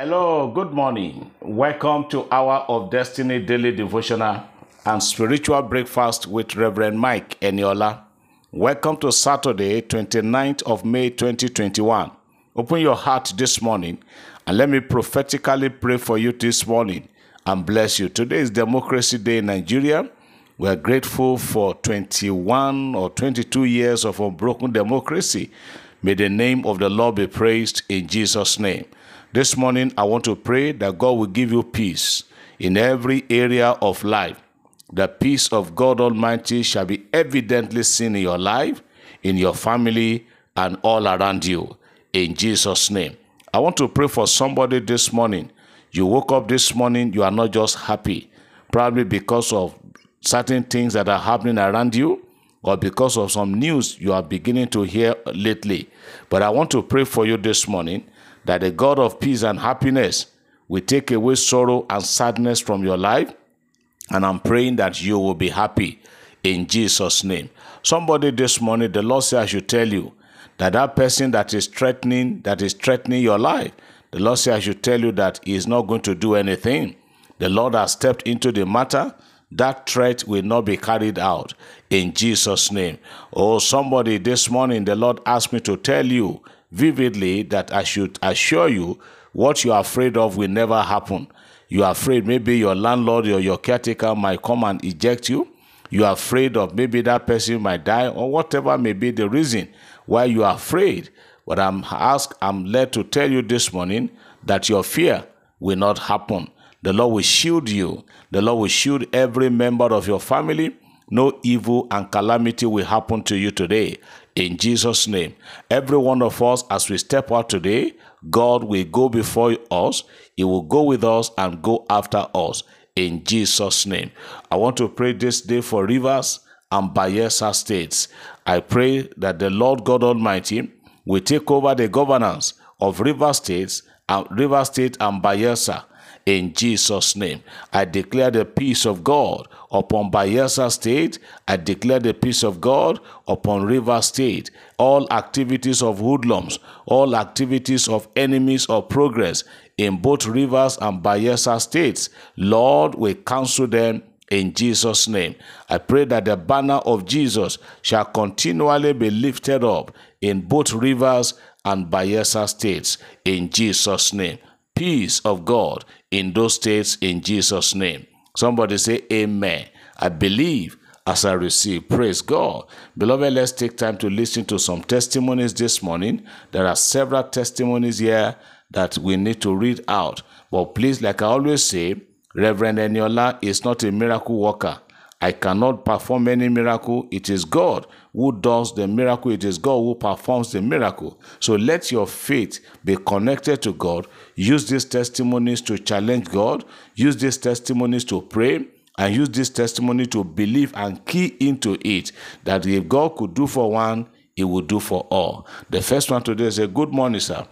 Hello, good morning. Welcome to Hour of Destiny Daily Devotional and Spiritual Breakfast with Reverend Mike Eniola. Welcome to Saturday, 29th of May 2021. Open your heart this morning and let me prophetically pray for you this morning and bless you. Today is Democracy Day in Nigeria. We are grateful for 21 or 22 years of unbroken democracy. May the name of the Lord be praised in Jesus' name. This morning, I want to pray that God will give you peace in every area of life. The peace of God Almighty shall be evidently seen in your life, in your family, and all around you. In Jesus' name. I want to pray for somebody this morning. You woke up this morning, you are not just happy, probably because of certain things that are happening around you or because of some news you are beginning to hear lately. But I want to pray for you this morning that the God of peace and happiness will take away sorrow and sadness from your life. And I'm praying that you will be happy in Jesus' name. Somebody this morning, the Lord said, I should tell you that that person that is threatening, that is threatening your life, the Lord said, I should tell you that He is not going to do anything. The Lord has stepped into the matter. That threat will not be carried out in Jesus' name. Oh, somebody this morning, the Lord asked me to tell you vividly that I should assure you what you are afraid of will never happen. You are afraid maybe your landlord or your caretaker might come and eject you. You are afraid of maybe that person might die or whatever may be the reason why you are afraid. But I'm asked, I'm led to tell you this morning that your fear will not happen. The Lord will shield you. The Lord will shield every member of your family. No evil and calamity will happen to you today. In Jesus' name. Every one of us, as we step out today, God will go before us. He will go with us and go after us. In Jesus' name. I want to pray this day for Rivers and Bayelsa states. I pray that the Lord God Almighty will take over the governance of River States and River State and Bayelsa in Jesus' name. I declare the peace of God upon Bayelsa State. I declare the peace of God upon River State. All activities of hoodlums, all activities of enemies of progress in both Rivers and Bayelsa States, Lord, we counsel them in Jesus' name. I pray that the banner of Jesus shall continually be lifted up in both Rivers and Bayelsa States in Jesus' name peace of God in those states in Jesus' name. Somebody say, Amen. I believe as I receive. Praise God. Beloved, let's take time to listen to some testimonies this morning. There are several testimonies here that we need to read out. But please, like I always say, Reverend Eniola is not a miracle worker. I cannot perform any miracle. It is God who does the miracle. It is God who performs the miracle. So let your faith be connected to God. Use these testimonies to challenge God. Use these testimonies to pray. And use this testimony to believe and key into it that if God could do for one, He will do for all. The first one today is a good morning, sir.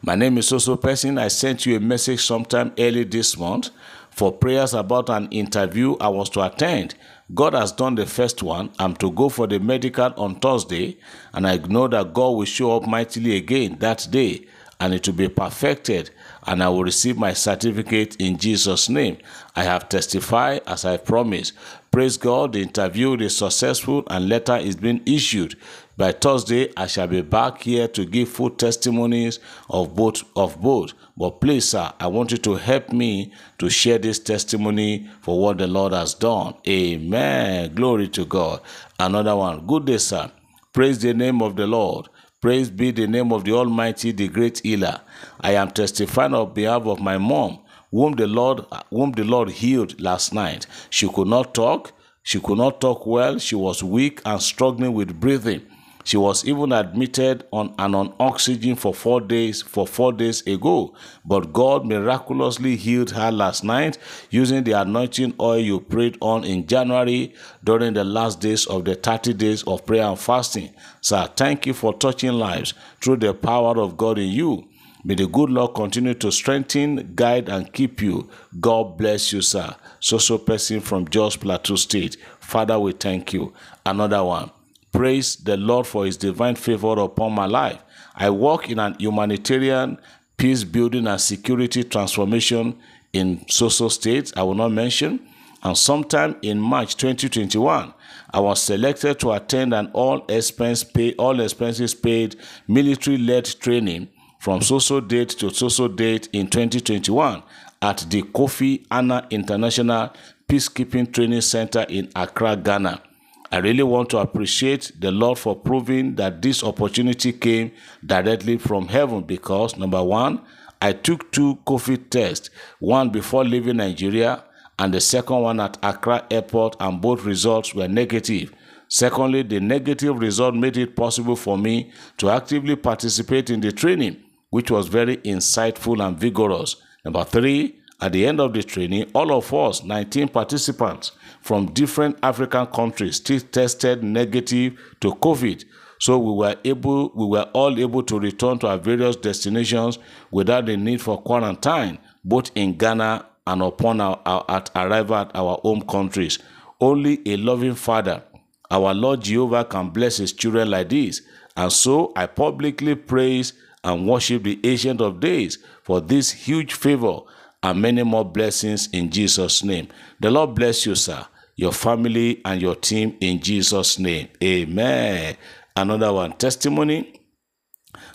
My name is Soso Person. I sent you a message sometime early this month for prayers about an interview I was to attend. God has done the first one. I'm to go for the medical on Thursday, and I know that God will show up mightily again that day, and it will be perfected, and I will receive my certificate in Jesus' name. I have testified as I promised. Praise God, the interview is successful and letter is being issued. By Thursday, I shall be back here to give full testimonies of both of both. But please, sir, I want you to help me to share this testimony for what the Lord has done. Amen. Glory to God. Another one. Good day, sir. Praise the name of the Lord. Praise be the name of the Almighty, the great healer. I am testifying on behalf of my mom, whom the Lord whom the Lord healed last night. She could not talk. She could not talk well. She was weak and struggling with breathing. She was even admitted on and on oxygen for four days for four days ago. But God miraculously healed her last night using the anointing oil you prayed on in January during the last days of the 30 days of prayer and fasting. Sir, thank you for touching lives through the power of God in you. May the good Lord continue to strengthen, guide, and keep you. God bless you, sir. So-so person from Jos Plateau State. Father, we thank you. Another one. Praise the Lord for his divine favor upon my life. I work in an humanitarian peace building and security transformation in social states, I will not mention. And sometime in March 2021, I was selected to attend an all expense pay, all expenses paid military-led training from social date to social date in 2021 at the Kofi Annan International Peacekeeping Training Center in Accra, Ghana. I really want to appreciate the Lord for proving that this opportunity came directly from heaven because number one, I took two COVID tests, one before leaving Nigeria and the second one at Accra Airport, and both results were negative. Secondly, the negative result made it possible for me to actively participate in the training, which was very insightful and vigorous. Number three, at the end of the training, all of us, 19 participants from different African countries, still tested negative to COVID. So we were able, we were all able to return to our various destinations without the need for quarantine, both in Ghana and upon our, our at arrival at our home countries. Only a loving Father, our Lord Jehovah, can bless His children like this. And so I publicly praise and worship the Ancient of Days for this huge favor and many more blessings in Jesus' name. The Lord bless you, sir, your family, and your team in Jesus' name. Amen. Another one testimony.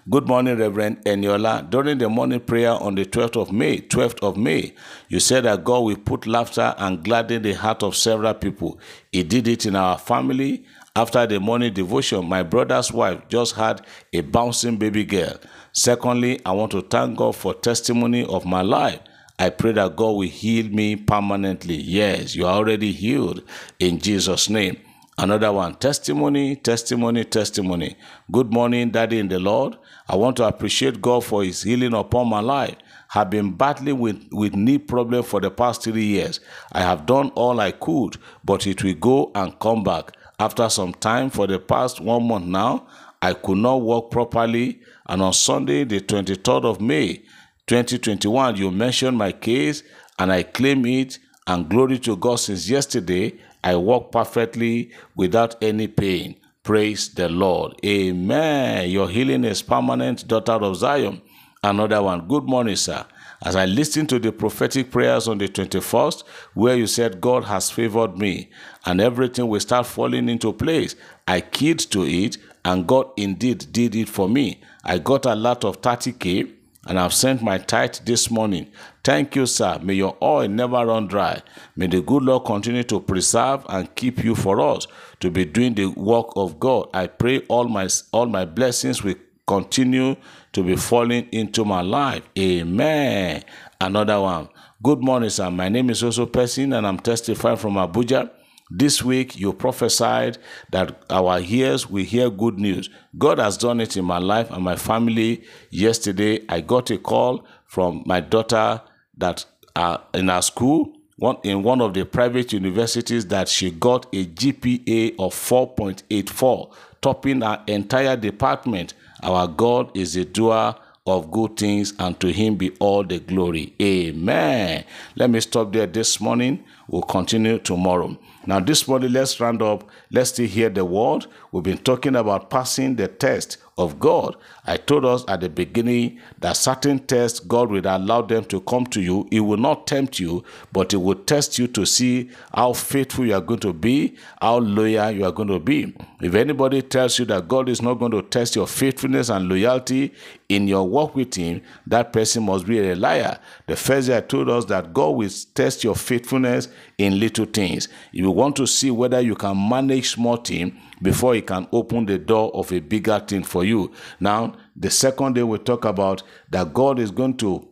Good morning, Reverend Eniola. During the morning prayer on the 12th of May, 12th of May, you said that God will put laughter and gladden the heart of several people. He did it in our family. After the morning devotion, my brother's wife just had a bouncing baby girl. Secondly, I want to thank God for testimony of my life I pray that God will heal me permanently. Yes, you are already healed in Jesus' name. Another one testimony, testimony, testimony. Good morning, Daddy in the Lord. I want to appreciate God for His healing upon my life. Have been battling with, with knee problem for the past three years. I have done all I could, but it will go and come back. After some time, for the past one month now, I could not walk properly. And on Sunday, the 23rd of May, 2021, you mentioned my case and I claim it, and glory to God since yesterday, I walk perfectly without any pain. Praise the Lord. Amen. Your healing is permanent, daughter of Zion. Another one. Good morning, sir. As I listened to the prophetic prayers on the 21st, where you said, God has favored me and everything will start falling into place, I keyed to it and God indeed did it for me. I got a lot of 30K and I've sent my tithe this morning. Thank you, sir. May your oil never run dry. May the good Lord continue to preserve and keep you for us to be doing the work of God. I pray all my all my blessings will continue to be falling into my life. Amen. Another one. Good morning, sir. My name is also Persin, and I'm testifying from Abuja. This week, you prophesied that our ears will hear good news. God has done it in my life and my family. Yesterday, I got a call from my daughter that uh, in our school, one, in one of the private universities, that she got a GPA of 4.84, topping our entire department. Our God is a doer of good things, and to him be all the glory. Amen. Let me stop there this morning. We'll continue tomorrow. Now, this morning, let's round up. Let's still hear the word. We've been talking about passing the test of God. I told us at the beginning that certain tests, God will allow them to come to you. It will not tempt you, but it will test you to see how faithful you are going to be, how loyal you are going to be. If anybody tells you that God is not going to test your faithfulness and loyalty in your walk with Him, that person must be a liar. The first day I told us that God will test your faithfulness in little things. You want to see whether you can manage small things before He can open the door of a bigger thing for you. Now, the second day we talk about that God is going to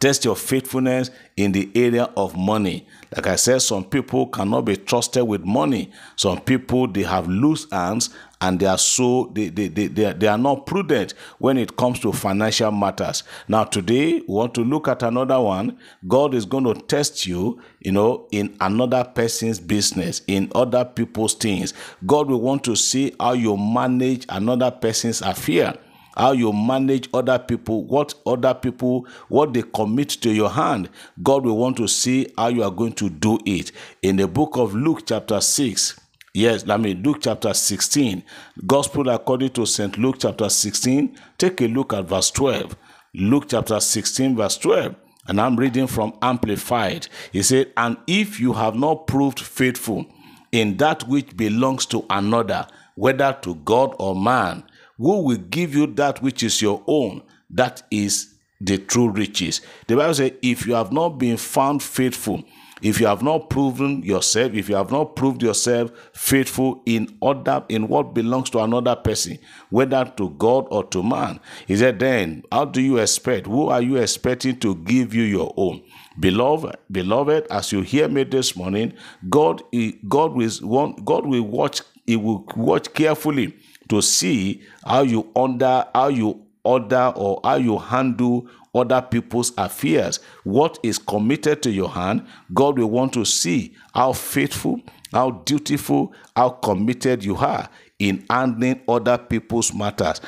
test your faithfulness in the area of money. Like I said, some people cannot be trusted with money. Some people they have loose hands and they are so they, they, they, they, they are not prudent when it comes to financial matters. Now today we want to look at another one. God is going to test you, you know, in another person's business, in other people's things. God will want to see how you manage another person's affair how you manage other people, what other people, what they commit to your hand. God will want to see how you are going to do it. In the book of Luke, chapter 6, Yes, I mean Luke chapter 16, Gospel according to St. Luke chapter 16. Take a look at verse 12. Luke chapter 16, verse 12. And I'm reading from Amplified. He said, And if you have not proved faithful in that which belongs to another, whether to God or man, who will give you that which is your own? That is the true riches. The Bible says, if you have not been found faithful, if you have not proven yourself, if you have not proved yourself faithful in order in what belongs to another person, whether to God or to man, he said, then how do you expect? Who are you expecting to give you your own? Beloved, beloved, as you hear me this morning, God, God will want God will watch, He will watch carefully to see how you under how you order or how you handle other people's affairs. What is committed to your hand, God will want to see how faithful, how dutiful, how committed you are in handling other people's matters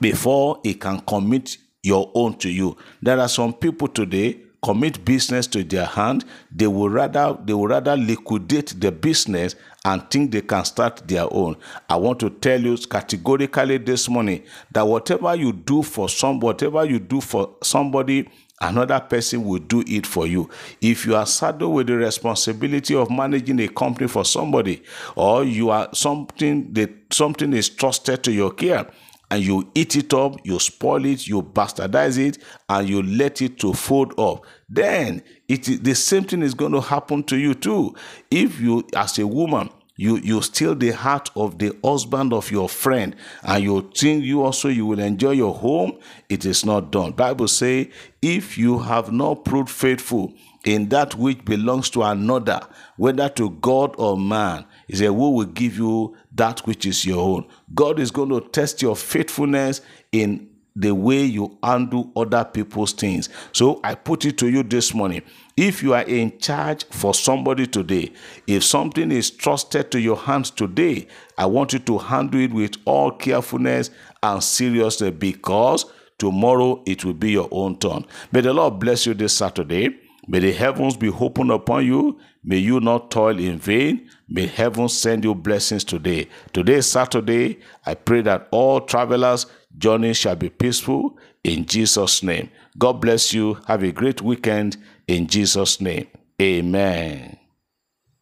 before He can commit your own to you. There are some people today commit business to their hand, they will rather they will rather liquidate the business and think they can start their own. I want to tell you categorically this morning that whatever you do for some, whatever you do for somebody, another person will do it for you. If you are saddled with the responsibility of managing a company for somebody, or you are something that something is trusted to your care and you eat it up, you spoil it, you bastardize it, and you let it to fold up, then it the same thing is going to happen to you too. If you, as a woman, you you steal the heart of the husband of your friend and you think you also you will enjoy your home it is not done bible say if you have not proved faithful in that which belongs to another whether to god or man he said who will give you that which is your own god is going to test your faithfulness in the way you handle other people's things. So I put it to you this morning. If you are in charge for somebody today, if something is trusted to your hands today, I want you to handle it with all carefulness and seriousness because tomorrow it will be your own turn. May the Lord bless you this Saturday. May the heavens be open upon you. May you not toil in vain. May heaven send you blessings today. Today is Saturday. I pray that all travelers journey shall be peaceful in Jesus' name. God bless you. Have a great weekend in Jesus' name. Amen.